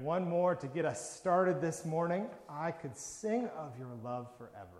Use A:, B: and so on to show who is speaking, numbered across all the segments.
A: one more to get us started this morning. I could sing of your love forever.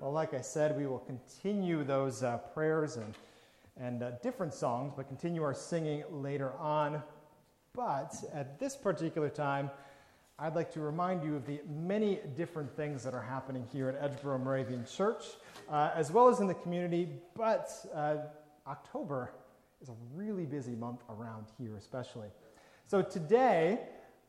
A: Well, like I said, we will continue those uh, prayers and, and uh, different songs, but continue our singing later on. But at this particular time, I'd like to remind you of the many different things that are happening here at Edgeboro Moravian Church, uh, as well as in the community. But uh, October is a really busy month around here, especially. So today,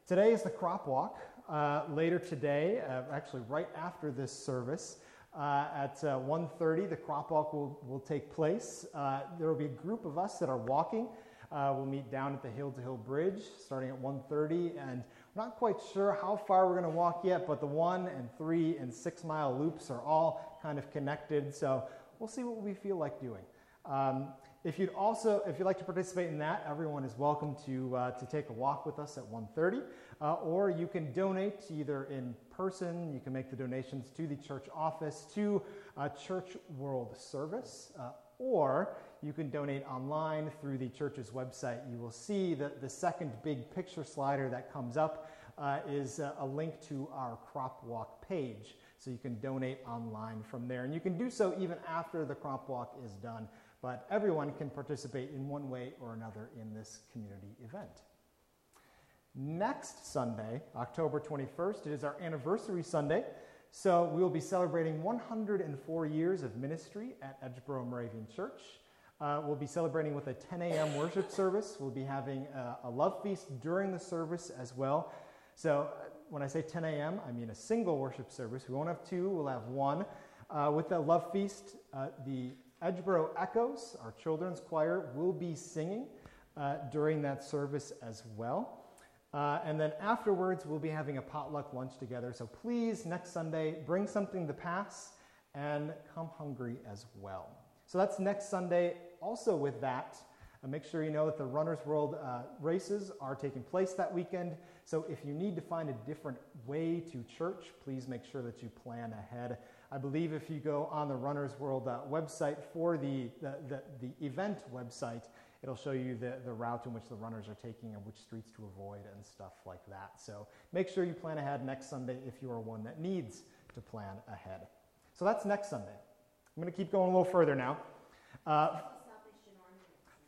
A: today is the crop walk. Uh, later today, uh, actually right after this service, uh, at uh, 1.30, the crop walk will, will take place. Uh, there will be a group of us that are walking. Uh, we'll meet down at the Hill to Hill Bridge starting at 1.30, and we're not quite sure how far we're going to walk yet, but the one and three and six mile loops are all kind of connected, so we'll see what we feel like doing. Um, if you'd also, if you'd like to participate in that, everyone is welcome to, uh, to take a walk with us at 1.30, uh, or you can donate either in person, you can make the donations to the church office, to a Church World Service, uh, or you can donate online through the church's website. You will see that the second big picture slider that comes up uh, is uh, a link to our crop walk page. So you can donate online from there. And you can do so even after the crop walk is done but everyone can participate in one way or another in this community event. Next Sunday, October 21st, it is our anniversary Sunday. So we will be celebrating 104 years of ministry at Edgeboro Moravian Church. Uh, we'll be celebrating with a 10 a.m. worship service. We'll be having a, a, love feast during the service as well. So uh, when I say 10 a.m., I mean a single worship service. We won't have two, we'll have one. Uh, with the love feast, uh, the Edgeboro Echoes, our children's choir, will be singing uh, during that service as well. Uh, and then afterwards, we'll be having a potluck lunch together. So please, next Sunday, bring something to pass and come hungry as well. So that's next Sunday. Also, with that, uh, make sure you know that the Runner's World uh, races are taking place that weekend. So if you need to find a different way to church, please make sure that you plan ahead. I believe if you go on the Runner's World uh, website for the, the, the, the, event website, it'll show you the, the route in which the runners are taking and which streets to avoid and stuff like that. So make sure you plan ahead next Sunday if you are one that needs to plan ahead. So that's next Sunday. I'm going to keep going a little further now. Uh,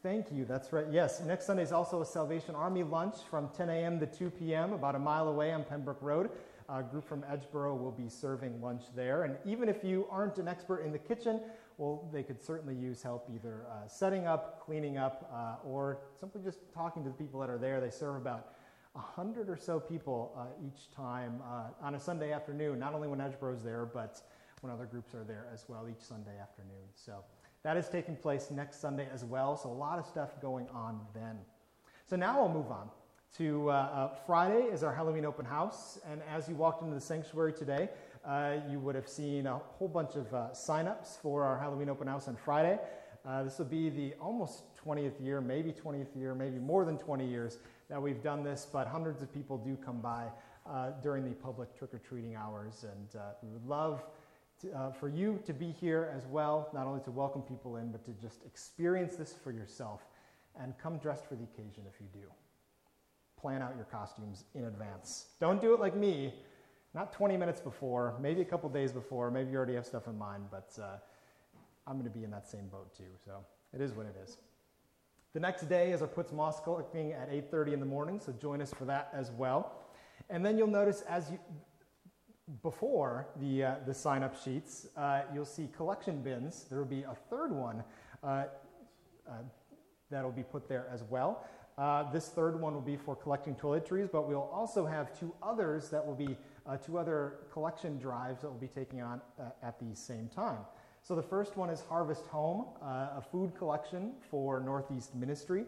A: thank you. That's right. Yes, next Sunday is also a Salvation Army lunch from 10 a.m. to 2 p.m., about a mile away on Pembroke Road. A group from Edgeboro will be serving lunch there. And even if you aren't an expert in the kitchen, well, they could certainly use help either uh, setting up, cleaning up, uh, or simply just talking to the people that are there. They serve about 100 or so people uh, each time uh, on a Sunday afternoon, not only when Edgeboro is there, but when other groups are there as well each Sunday afternoon. So that is taking place next Sunday as well. So a lot of stuff going on then. So now I'll move on to uh, uh, Friday is our Halloween open house. And as you walked into the sanctuary today, uh, you would have seen a whole bunch of uh, sign-ups for our Halloween open house on Friday. Uh, this will be the almost 20th year, maybe 20th year, maybe more than 20 years that we've done this, but hundreds of people do come by uh, during the public trick-or-treating hours. And we would love to, uh, for you to be here as well, not only to welcome people in, but to just experience this for yourself and come dressed for the occasion if you do. Plan out your costumes in advance. Don't do it like me, not 20 minutes before, maybe a couple days before, maybe you already have stuff in mind, but uh, I'm going to be in that same boat too, so it is what it is. The next day is our putz moss collecting at 8.30 in the morning, so join us for that as well. And then you'll notice as you, before the, uh, the sign up sheets, uh, you'll see collection bins. There will be a third one uh, uh that will be put there as well. Uh, this third one will be for collecting toiletries, but we'll also have two others that will be uh, two other collection drives that we'll be taking on at the same time. So the first one is Harvest Home, a food collection for Northeast Ministry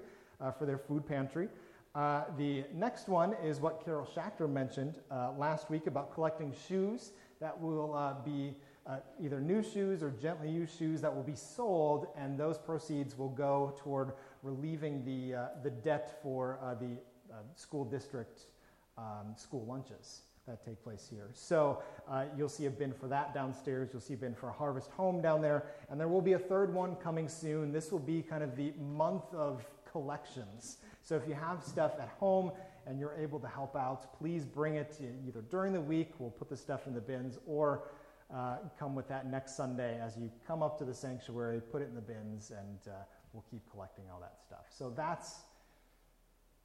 A: for their food pantry. Uh, the next one is what Carol Schachter mentioned uh, last week about collecting shoes that will uh, be uh, either new shoes or gently used shoes that will be sold, and those proceeds will go toward relieving the, uh, the debt for the school district um, school lunches that take place here. So uh, you'll see a bin for that downstairs. You'll see a bin for a Harvest Home down there. And there will be a third one coming soon. This will be kind of the month of collections. So if you have stuff at home and you're able to help out, please bring it either during the week, we'll put the stuff in the bins, or uh, come with that next Sunday as you come up to the sanctuary, put it in the bins, and uh, we'll keep collecting all that stuff. So that's,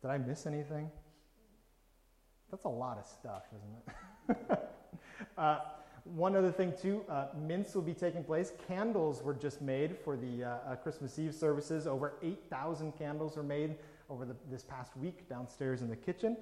A: did I miss anything? That's a lot of stuff, isn't it? uh, one other thing, too, uh, mints will be taking place. Candles were just made for the uh, uh Christmas Eve services. Over 8,000 candles were made over the, this past week downstairs in the kitchen,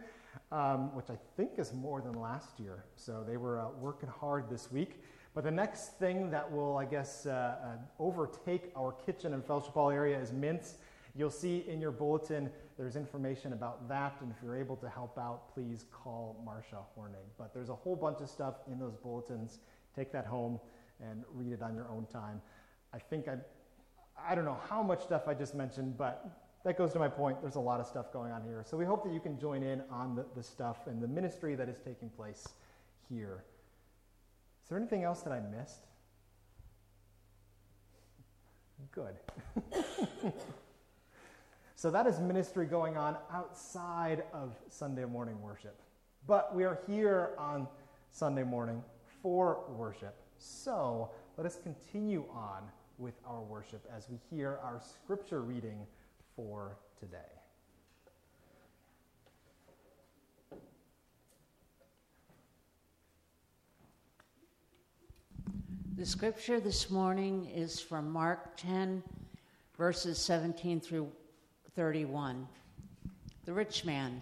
A: um, which I think is more than last year. So they were uh, working hard this week. But the next thing that will, I guess, uh, uh, overtake our kitchen and fellowship hall area is mints. You'll see in your bulletin there's information about that, and if you're able to help out, please call Marsha Horning. But there's a whole bunch of stuff in those bulletins. Take that home and read it on your own time. I think I, I don't know how much stuff I just mentioned, but that goes to my point. There's a lot of stuff going on here. So we hope that you can join in on the, the stuff and the ministry that is taking place here. Is there anything else that I missed? Good. so that is ministry going on outside of Sunday morning worship. But we are here on Sunday morning for worship. So let us continue on with our worship as we hear our scripture reading for today.
B: The scripture this morning is from Mark 10, verses 17 through 31. The rich man.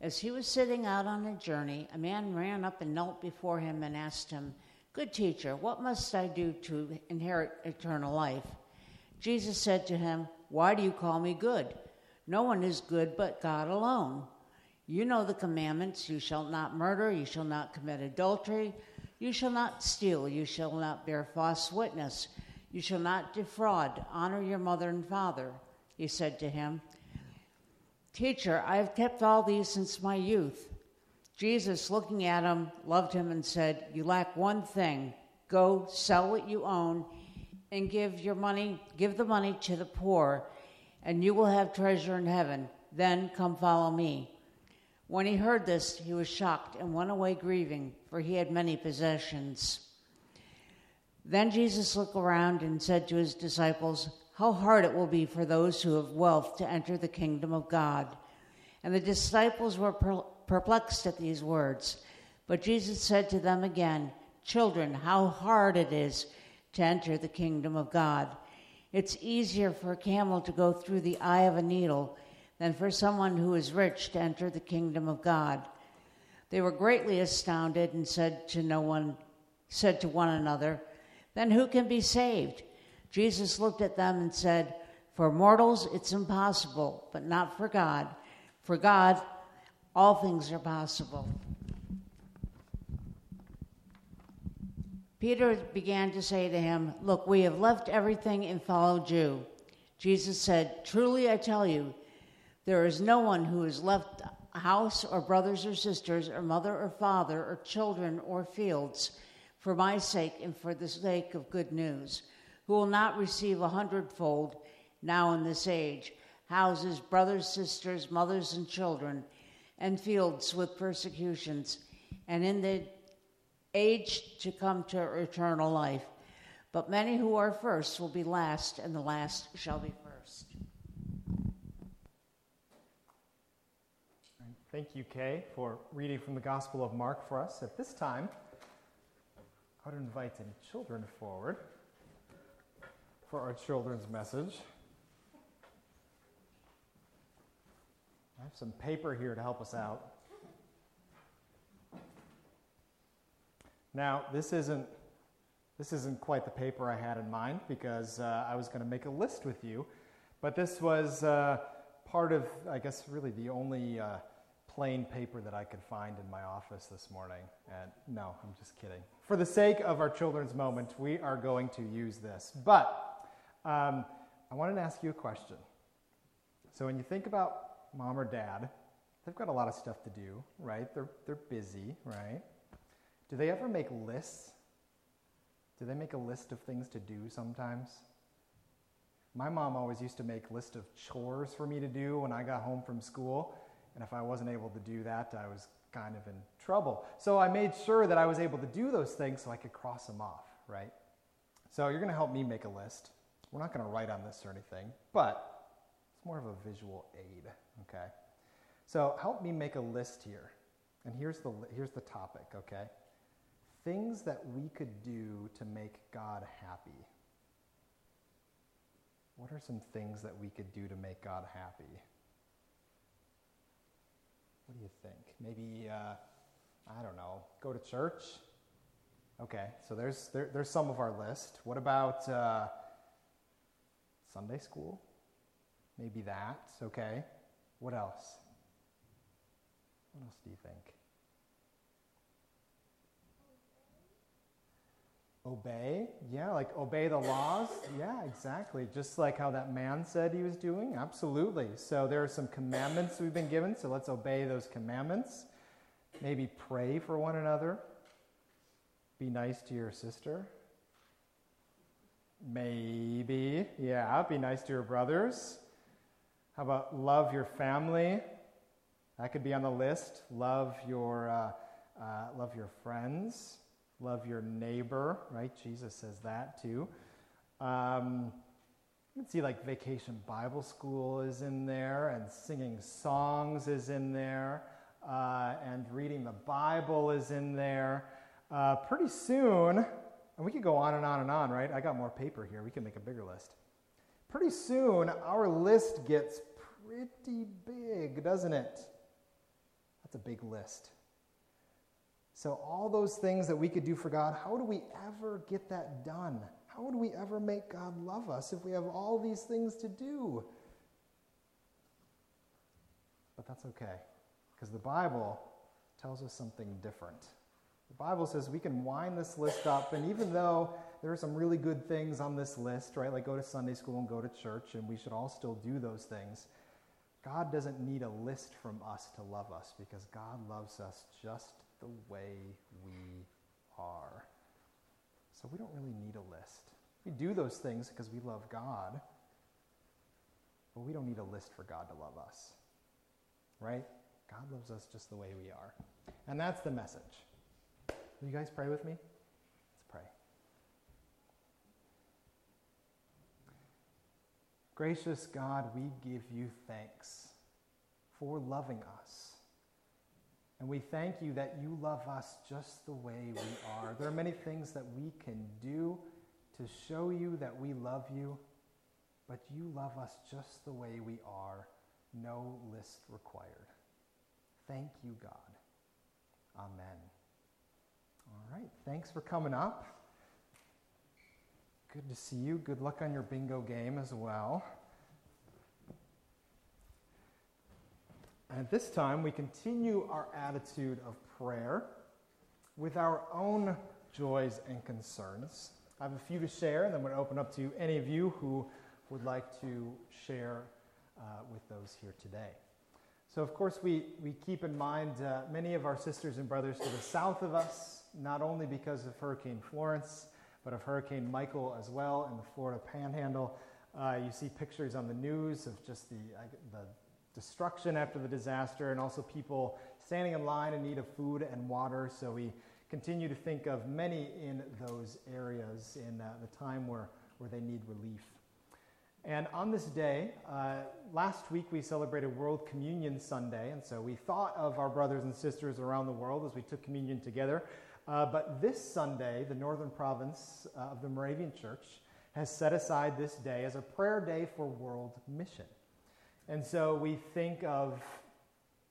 B: As he was sitting out on a journey, a man ran up and knelt before him and asked him, Good teacher, what must I do to inherit eternal life? Jesus said to him, why do you call me good? No one is good but God alone. You know the commandments you shall not murder, you shall not commit adultery, You shall not steal, you shall not bear false witness, you shall not defraud, honor your mother and father. He said to him, Teacher, I have kept all these since my youth. Jesus, looking at him, loved him and said, You lack one thing. Go sell what you own and give your money, give the money to the poor, and you will have treasure in heaven. Then come follow me. When he heard this, he was shocked and went away grieving, for he had many possessions. Then Jesus looked around and said to his disciples, How hard it will be for those who have wealth to enter the kingdom of God. And the disciples were perplexed at these words. But Jesus said to them again, Children, how hard it is to enter the kingdom of God. It's easier for a camel to go through the eye of a needle than for someone who is rich to enter the kingdom of God. They were greatly astounded and said to no one said to one another, Then who can be saved? Jesus looked at them and said, For mortals it's impossible, but not for God. For God all things are possible. Peter began to say to him, Look, we have left everything and followed you. Jesus said, Truly I tell you, there is no one who has left house or brothers or sisters or mother or father or children or fields for my sake and for the sake of good news, who will not receive a hundredfold now in this age houses, brothers, sisters, mothers, and children, and fields with persecutions, and in the age to come to eternal life. But many who are first will be last, and the last shall be first.
A: Thank you, Kay, for reading from the Gospel of Mark for us. At this time, I would invite any children forward for our children's message. I have some paper here to help us out. Now, this isn't this isn't quite the paper I had in mind because uh, I was going to make a list with you, but this was uh, part of, I guess, really the only uh, plain paper that I could find in my office this morning. And no, I'm just kidding. For the sake of our children's moment, we are going to use this. But um, I wanted to ask you a question. So when you think about mom or dad, they've got a lot of stuff to do, right? They're, they're busy, right? Do they ever make lists? Do they make a list of things to do sometimes? My mom always used to make list of chores for me to do when I got home from school. And if I wasn't able to do that, I was kind of in trouble. So I made sure that I was able to do those things so I could cross them off, right? So you're going to help me make a list. We're not going to write on this or anything, but it's more of a visual aid, okay? So help me make a list here. And here's the, here's the topic, okay? Things that we could do to make God happy. What are some things that we could do to make God happy? What do you think? Maybe, uh, I don't know, go to church? Okay, so there's, there, there's some of our list. What about uh, Sunday school? Maybe that's okay. What else? What else do you think? Obey, yeah, like obey the laws. Yeah, exactly. Just like how that man said he was doing. Absolutely. So there are some commandments we've been given, so let's obey those commandments. Maybe pray for one another. Be nice to your sister. Maybe, yeah, be nice to your brothers. How about love your family? That could be on the list. Love your, uh, uh, love your friends. Love your neighbor, right? Jesus says that too. Um, you can see like vacation Bible school is in there, and singing songs is in there, uh, and reading the Bible is in there. Uh, pretty soon, and we could go on and on and on, right? I got more paper here. We can make a bigger list. Pretty soon, our list gets pretty big, doesn't it? That's a big list. So, all those things that we could do for God, how do we ever get that done? How would we ever make God love us if we have all these things to do? But that's okay, because the Bible tells us something different. The Bible says we can wind this list up, and even though there are some really good things on this list, right, like go to Sunday school and go to church, and we should all still do those things, God doesn't need a list from us to love us because God loves us just the way we are. So we don't really need a list. We do those things because we love God, but we don't need a list for God to love us. Right? God loves us just the way we are. And that's the message. You guys pray with me? Let's pray. Gracious God, we give you thanks for loving us. And we thank you that you love us just the way we are. There are many things that we can do to show you that we love you, but you love us just the way we are, no list required. Thank you, God. Amen. All right, thanks for coming up. Good to see you. Good luck on your bingo game as well. And this time, we continue our attitude of prayer with our own joys and concerns. I have a few to share, and then I'm going to open up to any of you who would like to share uh, with those here today. So, of course, we, we keep in mind uh, many of our sisters and brothers to the south of us, not only because of Hurricane Florence, but of Hurricane Michael as well in the Florida Panhandle. Uh, you see pictures on the news of just the, the destruction after the disaster, and also people standing in line in need of food and water. So we continue to think of many in those areas in uh, the time where, where they need relief. And on this day, uh, last week we celebrated World Communion Sunday, and so we thought of our brothers and sisters around the world as we took communion together. Uh, but this Sunday, the Northern Province uh, of the Moravian Church has set aside this day as a prayer day for world mission. And so we think of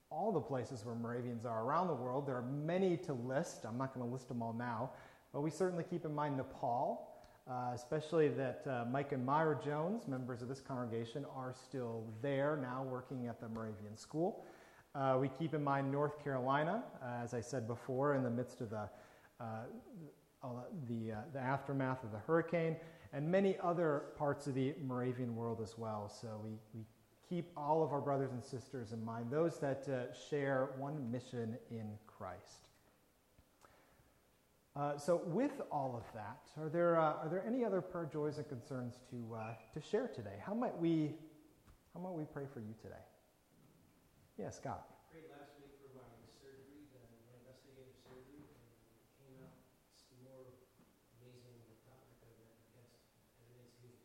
A: all the places where Moravians are around the world. There are many to list. I'm not going to list them all now, but we certainly keep in mind Nepal, uh, especially that uh, Mike and Myra Jones, members of this congregation, are still there now working at the Moravian School. Uh, we keep in mind North Carolina, uh, as I said before, in the midst of the, the, uh, the aftermath of the hurricane, and many other parts of the Moravian world as well. So we, we keep all of our brothers and sisters in mind, those that uh, share one mission in Christ. Uh, so, with all of that, are there, uh, are there any other prayer joys and concerns to, uh, to share today? How might, we, how might we pray for you today? Yes, Scott.
C: Prayed last week for my surgery, the, my investigative surgery, and it came out more amazing than I thought I could have guessed, and it is me.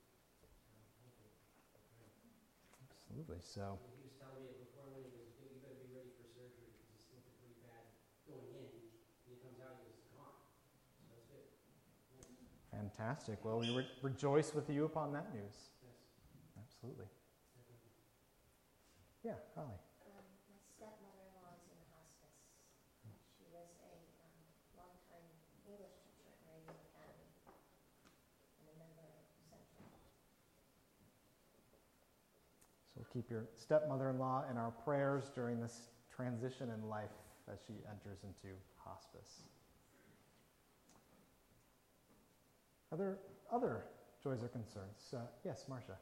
A: Absolutely. So,
C: He was telling me before when he goes, you better be ready for surgery because it's looking pretty bad going in. And he comes out, he goes, it's gone. So that's good.
A: Fantastic. Well, we re- rejoice with you upon that news.
C: Yes.
A: Absolutely. Yeah, Holly.
D: Um, my stepmother-in-law is in hospice. She was a um, longtime English teacher at Moravian Academy and a member of Central.
A: So we'll keep your stepmother-in-law in our prayers during this transition in life as she enters into hospice. Are there other joys or concerns? Uh, yes, Marcia.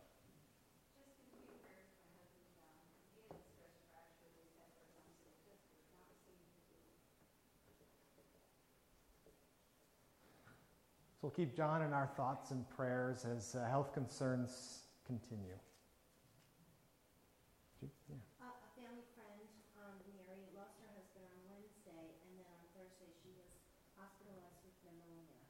A: So we'll keep John in our thoughts and prayers as uh, health concerns continue. Yeah.
D: Uh, a family friend, um, Mary, lost her husband on Wednesday, and then on Thursday she was hospitalized with pneumonia.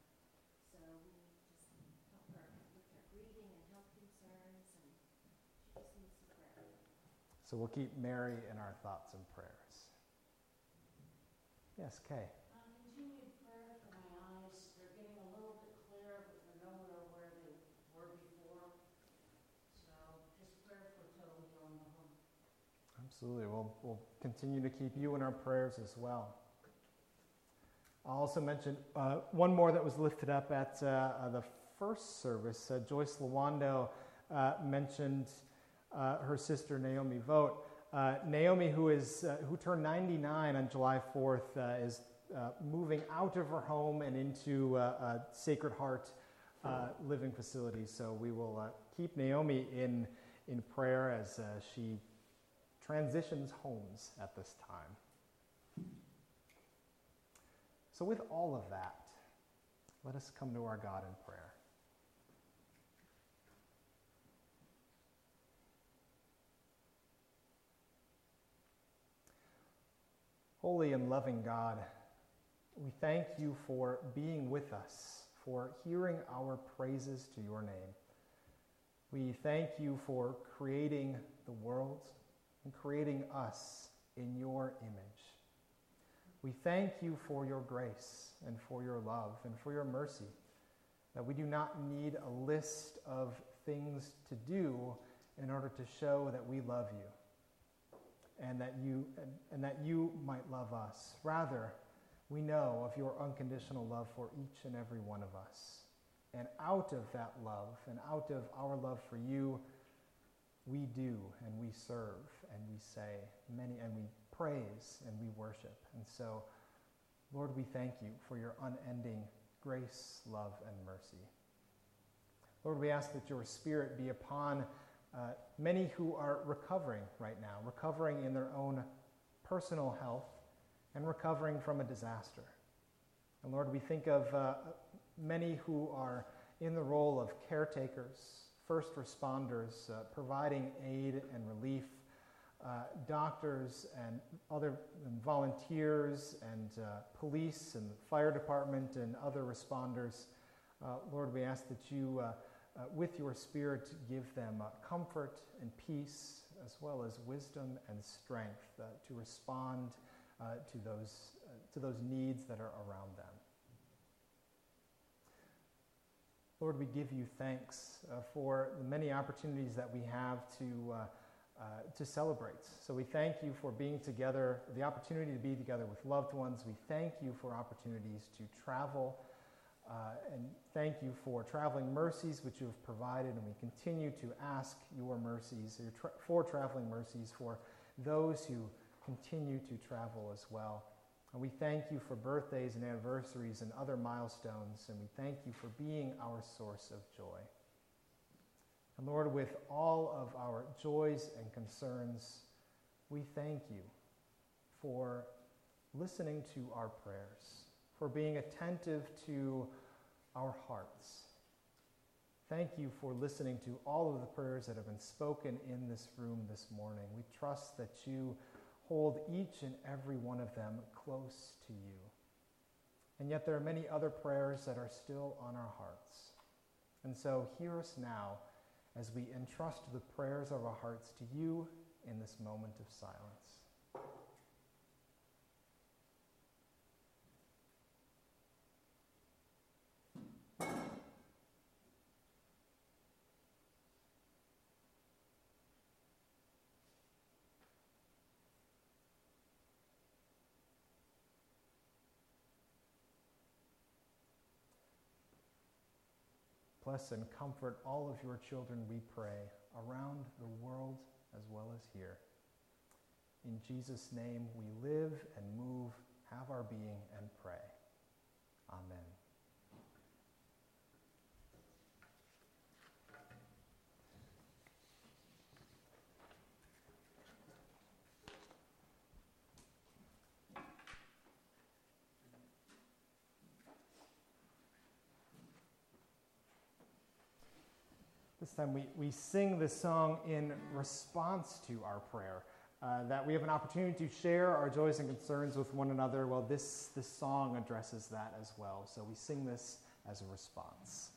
D: So we just help her with her grieving and health concerns, and she just needs some prayer.
A: So we'll keep Mary in our thoughts and prayers. Yes, Kay.
B: Um, continued prayer for my eyes. They're getting a little bit clearer, but they're nowhere where they were before. So just prayer for total healing of them.
A: Absolutely. We'll, we'll continue to keep you in our prayers as well. I'll also mention uh, one more that was lifted up at uh, uh, the first service. Uh, Joyce Lawando uh, mentioned her sister Naomi Vote. Uh, Naomi, who, is, uh, who turned 99 on July 4th, uh, is uh, moving out of her home and into uh, a Sacred Heart uh, living facility. So we will uh, keep Naomi in, in prayer as uh, she transitions homes at this time. So, with all of that, let us come to our God in prayer. Holy and loving God, we thank you for being with us, for hearing our praises to your name. We thank you for creating the world and creating us in your image. We thank you for your grace and for your love and for your mercy, that we do not need a list of things to do in order to show that we love you and that you and, and, that you might love us. Rather, we know of your unconditional love for each and every one of us. And out of that love and out of our love for you, we do and we serve and we say many and we praise and we worship. And so, Lord, we thank you for your unending grace, love, and mercy. Lord, we ask that your Spirit be upon uh, many who are recovering right now, recovering in their own personal health and recovering from a disaster. And Lord, we think of uh, many who are in the role of caretakers, first responders, uh, providing aid and relief, uh, doctors and other and volunteers and uh, police and fire department and other responders. Lord, we ask that you uh, with your Spirit, give them uh, comfort and peace, as well as wisdom and strength uh, to respond uh, to, those, uh, to those needs that are around them. Lord, we give you thanks uh, for the many opportunities that we have to, to celebrate. So we thank you for being together, the opportunity to be together with loved ones. We thank you for opportunities to travel uh, and thank you for traveling mercies which you have provided, and we continue to ask your mercies, your tra- for traveling mercies for those who continue to travel as well. And we thank you for birthdays and anniversaries and other milestones, and we thank you for being our source of joy. And Lord, with all of our joys and concerns, we thank you for listening to our prayers, for being attentive to our hearts. Thank you for listening to all of the prayers that have been spoken in this room this morning. We trust that you hold each and every one of them close to you. And yet there are many other prayers that are still on our hearts. And so hear us now as we entrust the prayers of our hearts to you in this moment of silence. Bless and comfort all of your children, we pray, around the world as well as here. In Jesus' name we live and move, have our being, and pray. Amen. This time we, we sing this song in response to our prayer. Uh, that we have an opportunity to share our joys and concerns with one another. Well, this, this song addresses that as well. So we sing this as a response.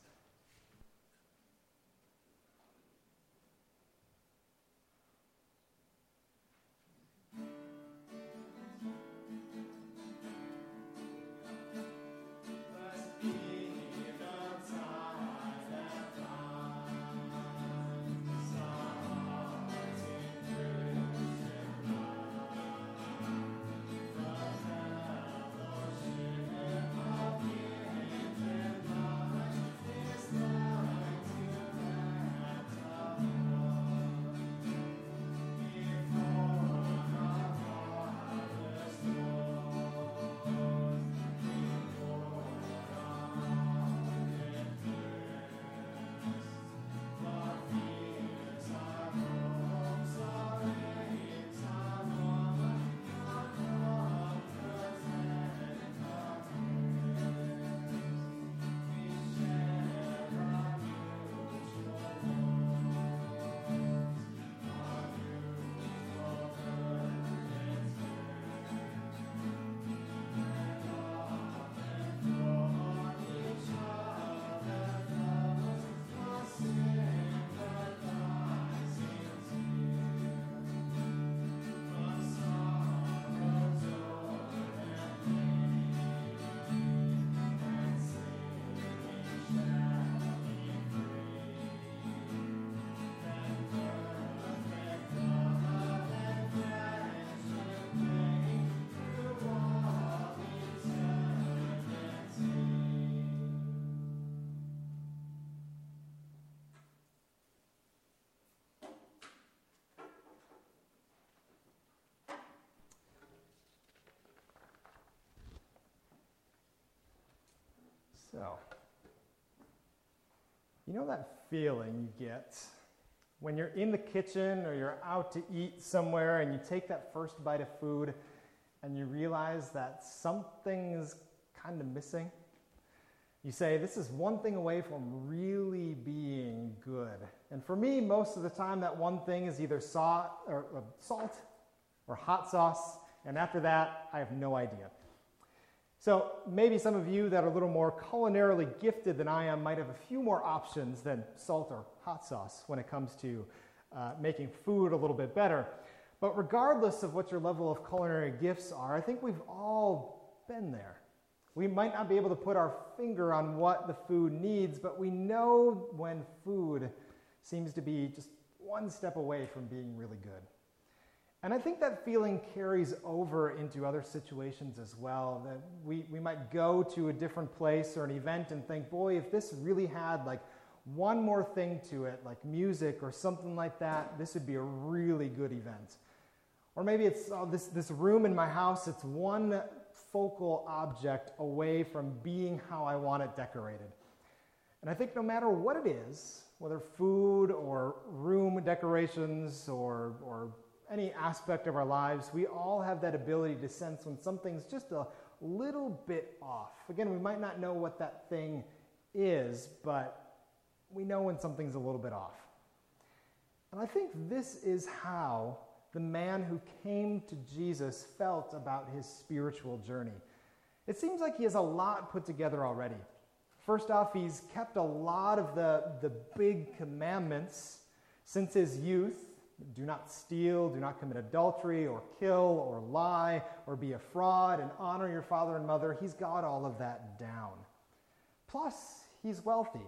A: So, you know that feeling you get when you're in the kitchen or you're out to eat somewhere and you take that first bite of food and you realize that something's kind of missing? You say, This is one thing away from really being good. And for me, most of the time, that one thing is either salt or, or salt or hot sauce. And after that, I have no idea. So maybe some of you that are a little more culinarily gifted than I am might have a few more options than salt or hot sauce when it comes to uh, making food a little bit better. But regardless of what your level of culinary gifts are, I think we've all been there. We might not be able to put our finger on what the food needs, but we know when food seems to be just one step away from being really good. And I think that feeling carries over into other situations as well. That we, we might go to a different place or an event and think, boy, if this really had like one more thing to it, like music or something like that, this would be a really good event. Or maybe it's oh, this, this room in my house, it's one focal object away from being how I want it decorated. And I think no matter what it is, whether food or room decorations or, or any aspect of our lives, we all have that ability to sense when something's just a little bit off. Again, we might not know what that thing is, but we know when something's a little bit off. And I think this is how the man who came to Jesus felt about his spiritual journey. It seems like he has a lot put together already. First off, he's kept a lot of the, the big commandments since his youth do not steal, do not commit adultery, or kill, or lie, or be a fraud, and honor your father and mother. He's got all of that down. Plus, he's wealthy.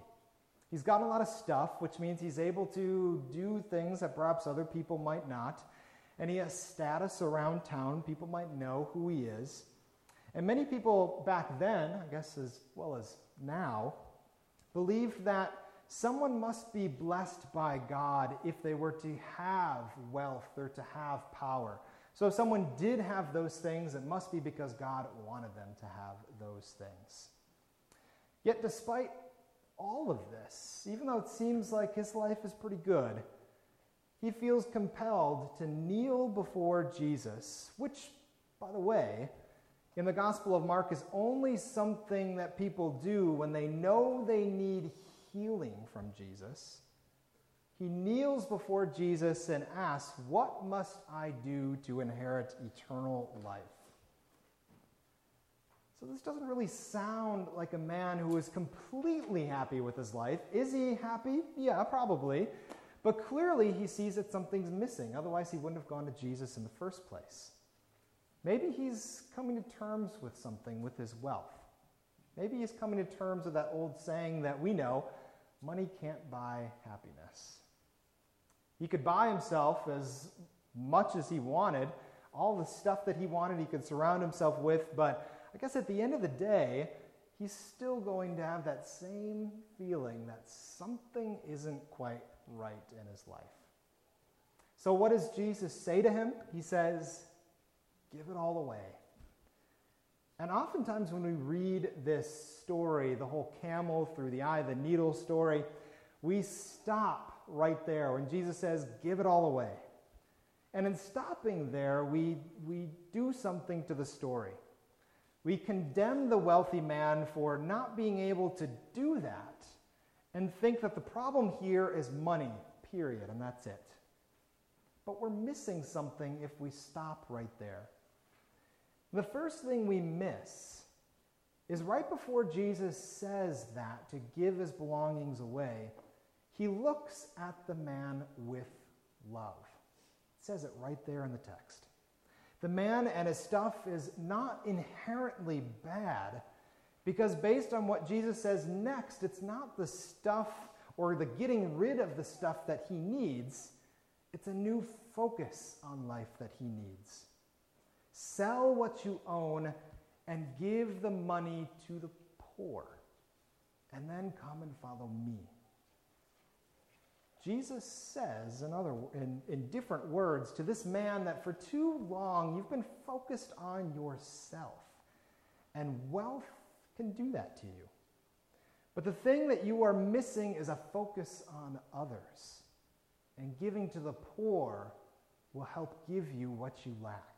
A: He's got a lot of stuff, which means he's able to do things that perhaps other people might not. And he has status around town. People might know who he is. And many people back then, I guess as well as now, believed that someone must be blessed by God if they were to have wealth or to have power. So if someone did have those things, it must be because God wanted them to have those things. Yet, despite all of this, even though it seems like his life is pretty good, he feels compelled to kneel before Jesus, which, by the way, in the Gospel of Mark is only something that people do when they know they need healing from Jesus, he kneels before Jesus and asks, What must I do to inherit eternal life? So, this doesn't really sound like a man who is completely happy with his life. Is he happy? Yeah, probably. But clearly, he sees that something's missing. Otherwise, he wouldn't have gone to Jesus in the first place. Maybe he's coming to terms with something with his wealth. Maybe he's coming to terms with that old saying that we know money can't buy happiness. He could buy himself as much as he wanted, all the stuff that he wanted, he could surround himself with, but I guess at the end of the day, he's still going to have that same feeling that something isn't quite right in his life. So, what does Jesus say to him? He says, Give it all away. And oftentimes, when we read this story, the whole camel through the eye the needle story, we stop right there when Jesus says, Give it all away. And in stopping there, we, we do something to the story. We condemn the wealthy man for not being able to do that and think that the problem here is money, period, and that's it. But we're missing something if we stop right there. The first thing we miss is right before Jesus says that to give his belongings away, he looks at the man with love. It says it right there in the text. The man and his stuff is not inherently bad because, based on what Jesus says next, it's not the stuff or the getting rid of the stuff that he needs, it's a new focus on life that he needs. Sell what you own and give the money to the poor, and then come and follow me. Jesus says, in, other, in, in different words, to this man that for too long you've been focused on yourself, and wealth can do that to you. But the thing that you are missing is a focus on others. And giving to the poor will help give you what you lack.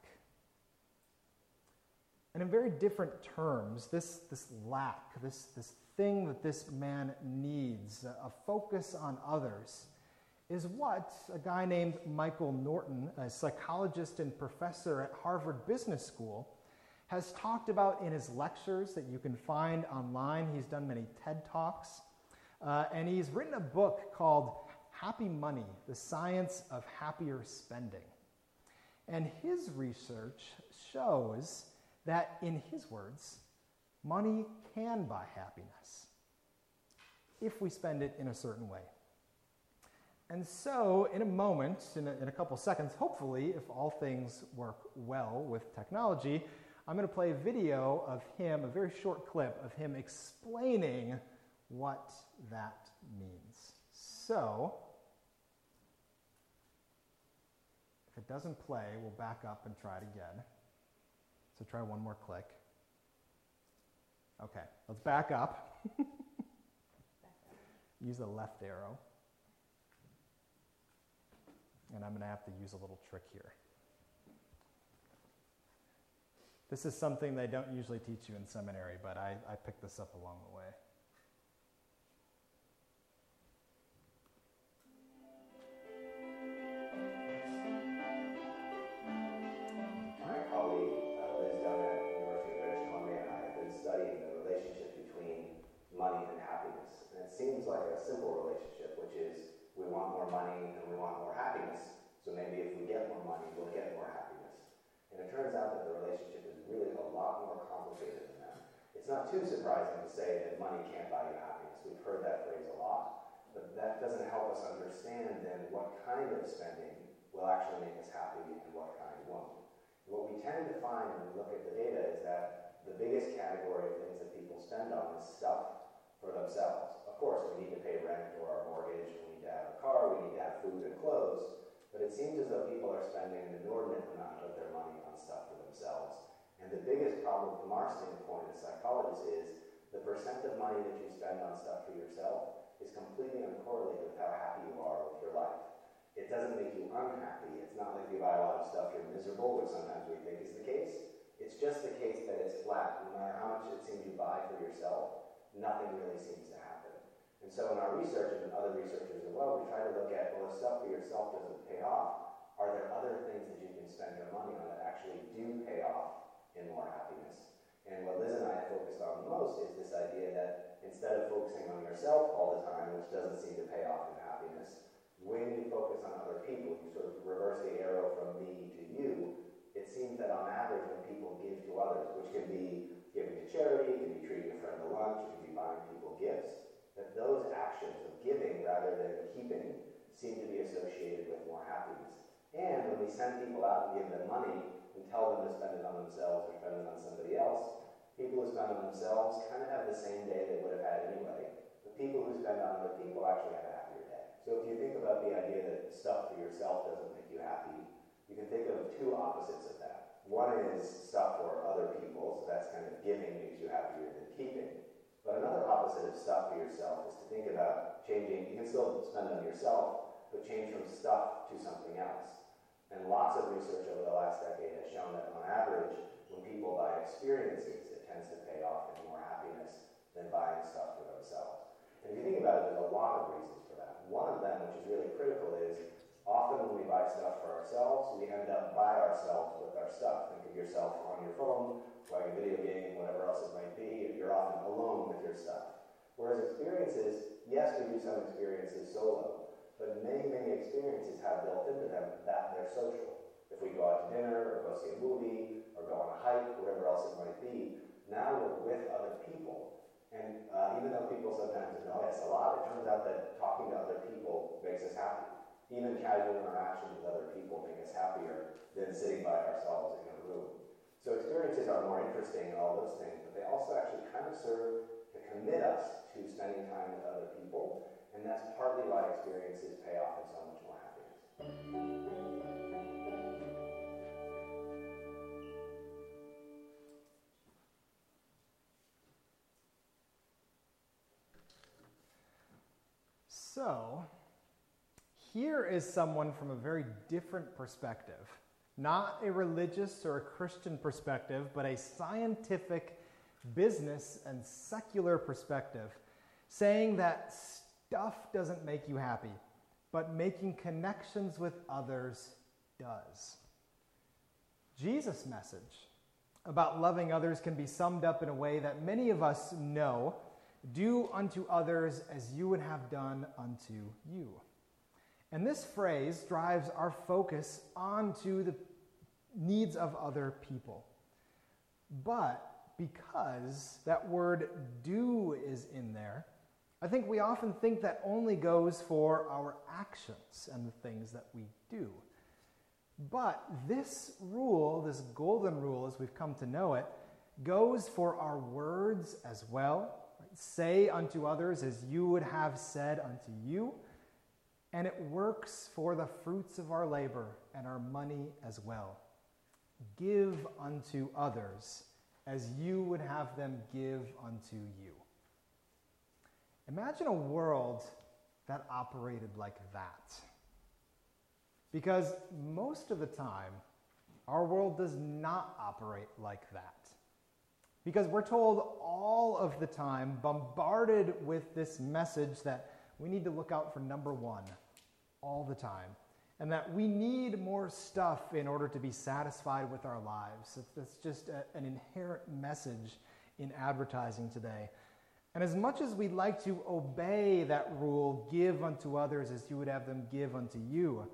A: And in very different terms, this, this lack, this, this thing that this man needs, a focus on others, is what a guy named Michael Norton, a psychologist and professor at Harvard Business School, has talked about in his lectures that you can find online. He's done many TED Talks. Uh, and he's written a book called Happy Money The Science of Happier Spending. And his research shows that, in his words, money can buy happiness if we spend it in a certain way. And so, in a moment, in a, in a couple seconds, hopefully, if all things work well with technology, I'm going to play a video of him, a very short clip of him explaining what that means. So, if it doesn't play, we'll back up and try it again. So, try one more click. Okay, let's back up. Use the left arrow. And I'm going to have to use a little trick here. This is something they don't usually teach you in seminary, but I, I picked this up along the way.
E: Out that the relationship is really a lot more complicated than that. It's not too surprising to say that money can't buy you happiness. We've heard that phrase a lot. But that doesn't help us understand then what kind of spending will actually make us happy and what kind won't. What we tend to find when we look at the data is that the biggest category of things that people spend on is stuff for themselves. Of course, we need to pay rent or our mortgage, we need to have a car, we need to have food and clothes, but it seems as though people are spending an inordinate amount of their money on stuff for themselves. And the biggest problem from our standpoint as psychologists is the percent of money that you spend on stuff for yourself is completely uncorrelated with how happy you are with your life. It doesn't make you unhappy. It's not like you buy a lot of stuff, you're miserable, which sometimes we think is the case. It's just the case that it's flat. No matter how much it seems you buy for yourself, nothing really seems to happen. And so in our research and other researchers as well, we try to look at, well, if stuff for yourself doesn't pay off, are there other things that you can spend your money on that actually do pay off in more happiness? And what Liz and I focused on the most is this idea that instead of focusing on yourself all the time, which doesn't seem to pay off in happiness, when you focus on other people, you sort of reverse the arrow from me to you, it seems that on average when people give to others, which can be giving to charity, it can be treating a friend to lunch, it can be buying people gifts, that those actions of giving rather than keeping seem to be associated with more happiness. And when we send people out and give them money and tell them to spend it on themselves or spend it on somebody else, people who spend on themselves kind of have the same day they would have had anyway. The people who spend on other people actually have a happier day. So if you think about the idea that stuff for yourself doesn't make you happy, you can think of two opposites of that. One is stuff for other people, so that's kind of giving makes you happier than keeping. But another opposite of stuff for yourself is to think about changing, you can still spend on yourself, but change from stuff to something else. And lots of research over the last decade has shown that on average, when people buy experiences, it tends to pay off in more happiness than buying stuff for themselves. And if you think about it, there's a lot of reasons for that. one of them, which is really critical, is often when we buy stuff for ourselves, we end up by ourselves with our stuff. Think of yourself on your phone, playing a video game, whatever else it might be. You're often alone with your stuff. Whereas experiences, yes, we do some experiences solo, but many, many experiences have built into them that they're social. If we go out to dinner, or go see a movie, or go on a hike, whatever else it might be, now we're with other people and uh, even though people sometimes know it's a lot, it turns out that talking to other people makes us happy. Even casual interactions with other people make us happier than sitting by ourselves in a room. So experiences are more interesting and all those things, but they also actually kind of serve to commit us to spending time with other people, and that's partly why experiences pay off in so much more happiness.
A: So, here is someone from a very different perspective. Not a religious or a Christian perspective, but a scientific, business, and secular perspective, saying that stuff doesn't make you happy, but making connections with others does. Jesus' message about loving others can be summed up in a way that many of us know do unto others as you would have done unto you. And this phrase drives our focus onto the needs of other people. But because that word do is in there, I think we often think that only goes for our actions and the things that we do. But this rule, this golden rule as we've come to know it, goes for our words as well. Say unto others as you would have said unto you. And it works for the fruits of our labor and our money as well. Give unto others as you would have them give unto you. Imagine a world that operated like that. Because most of the time, our world does not operate like that. Because we're told all of the time, bombarded with this message that we need to look out for number one all the time. And that we need more stuff in order to be satisfied with our lives. That's just a, an inherent message in advertising today. And as much as we'd like to obey that rule, give unto others as you would have them give unto you,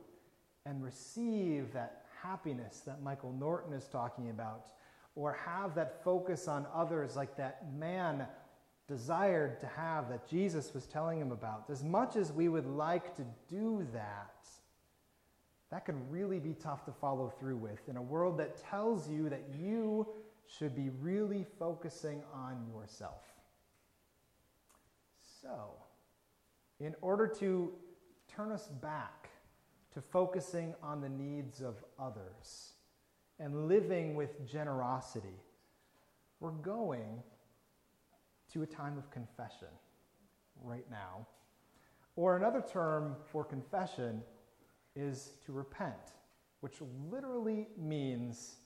A: and receive that happiness that Michael Norton is talking about, or have that focus on others like that man desired to have that Jesus was telling him about, as much as we would like to do that, that can really be tough to follow through with in a world that tells you that you should be really focusing on yourself. So, in order to turn us back to focusing on the needs of others and living with generosity, we're going to a time of confession right now. Or another term for confession is to repent, which literally means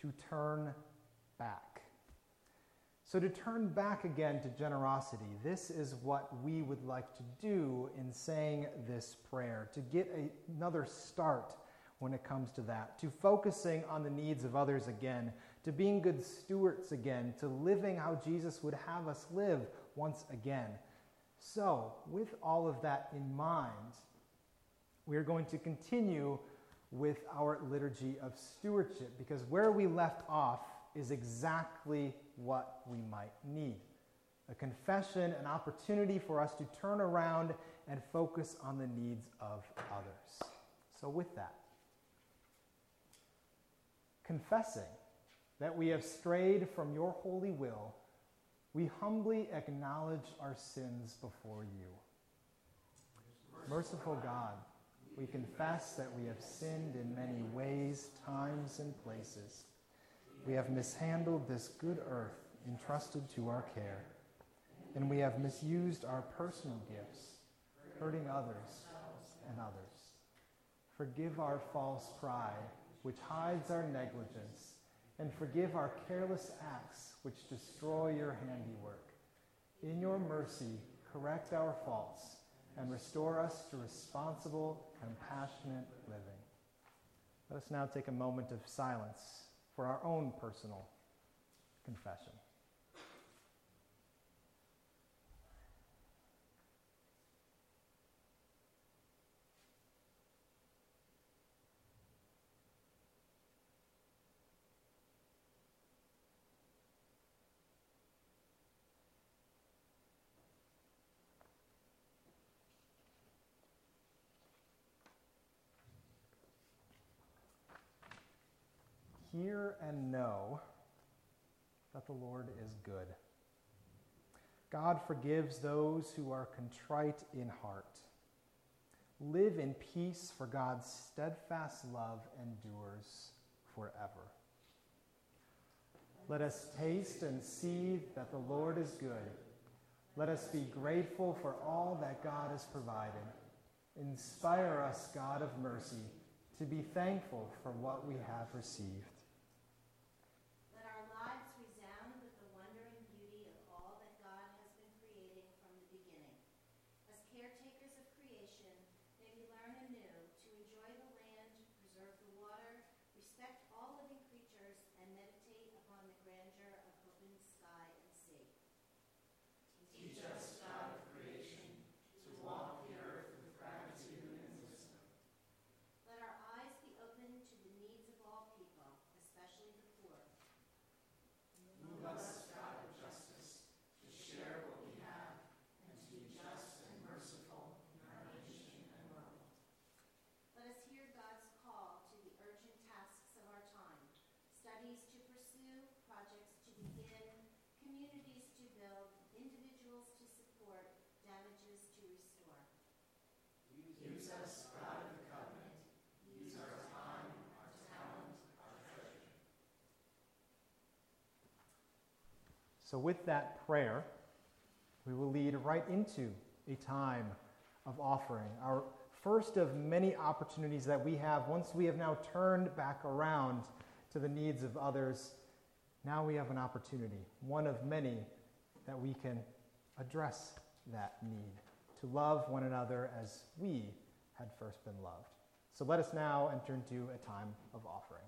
A: to turn back. So, to turn back again to generosity, this is what we would like to do in saying this prayer, to get a, another start when it comes to that, to focusing on the needs of others again, to being good stewards again, to living how Jesus would have us live once again. So, with all of that in mind, we are going to continue with our liturgy of stewardship because where we left off is exactly what we might need a confession, an opportunity for us to turn around and focus on the needs of others. So, with that, confessing that we have strayed from your holy will, we humbly acknowledge our sins before you. Merciful God, we confess that we have sinned in many ways, times, and places. We have mishandled this good earth entrusted to our care, and we have misused our personal gifts, hurting others and others. Forgive our false pride, which hides our negligence, and forgive our careless acts, which destroy your handiwork. In your mercy, correct our faults and restore us to responsible, compassionate living. Let us now take a moment of silence for our own personal confession. hear and know that the Lord is good. God forgives those who are contrite in heart. Live in peace, for God's steadfast love endures forever. Let us taste and see that the Lord is good. Let us be grateful for all that God has provided. Inspire us, God of mercy, to be thankful for what we have received. So, with that prayer, we will lead right into a time of offering, our first of many opportunities that we have once we have now turned back around to the needs of others. Now we have an opportunity, one of many, that we can address that need, to love one another as we had first been loved. So let us now enter into a time of offering.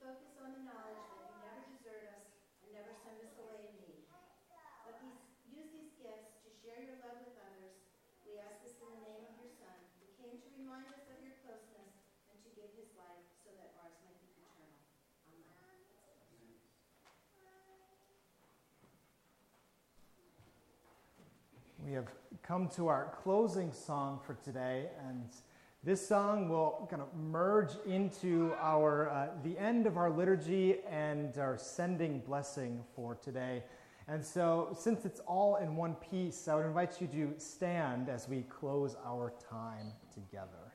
D: focus on the knowledge that you never desert us and never send us away in need. But these, use these gifts to share your love with others. We ask this in the name of your Son, who came to remind us of your closeness and to give his life so that ours might be eternal. Amen.
A: We have come to our closing song for today, and this song will kind of merge into our uh, the end of our liturgy and our sending blessing for today. And so, since it's all in one piece, I would invite you to stand as we close our time together.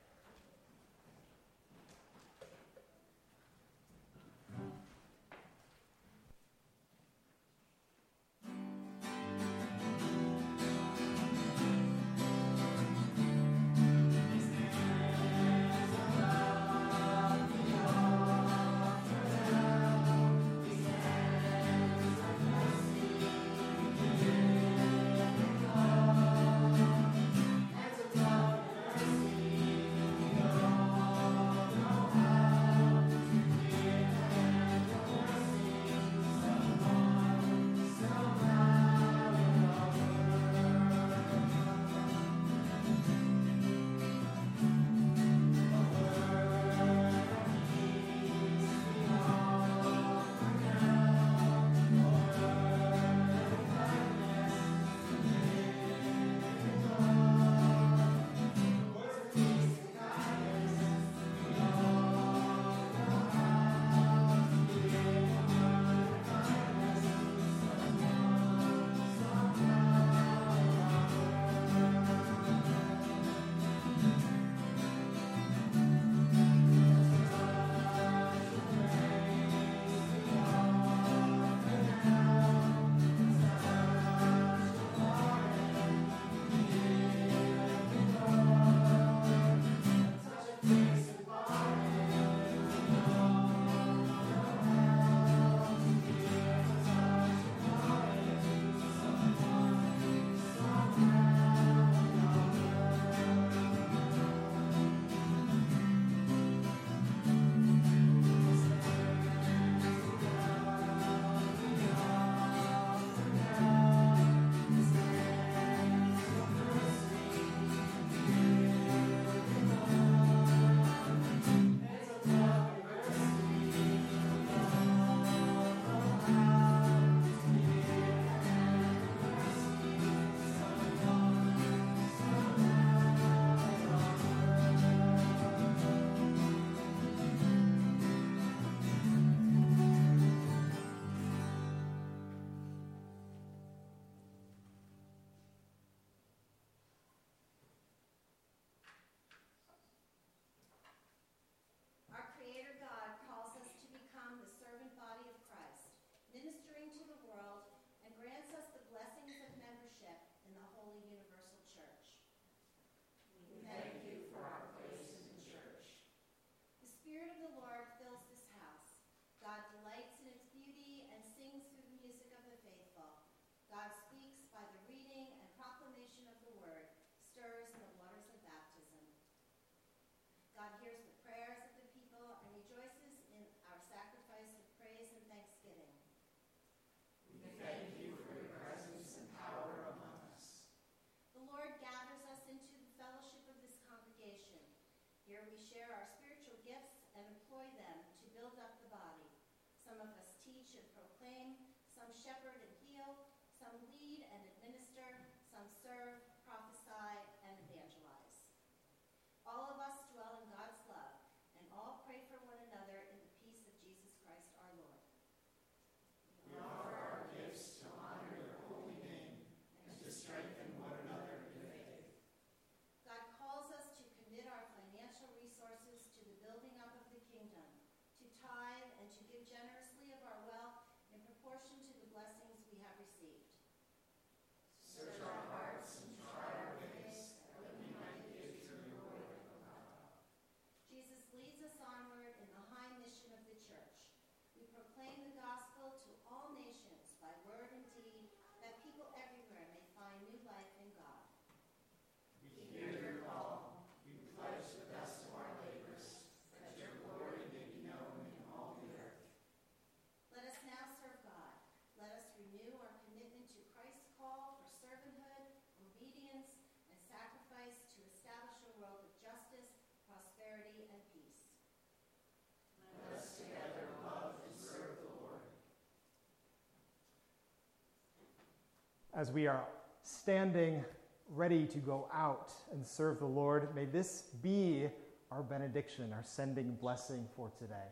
A: As we are standing ready to go out and serve the Lord, may this be our benediction, our sending blessing for today.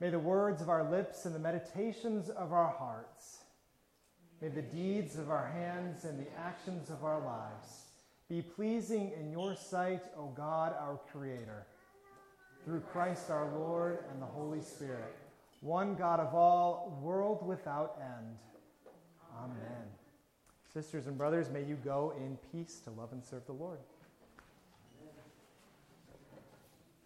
A: May the words of our lips and the meditations of our hearts, may the deeds of our hands and the actions of our lives be pleasing in your sight, O God, our Creator, through Christ our Lord and the Holy Spirit, one God of all, world without end. Amen. Sisters and brothers, may you go in peace to love and serve the Lord.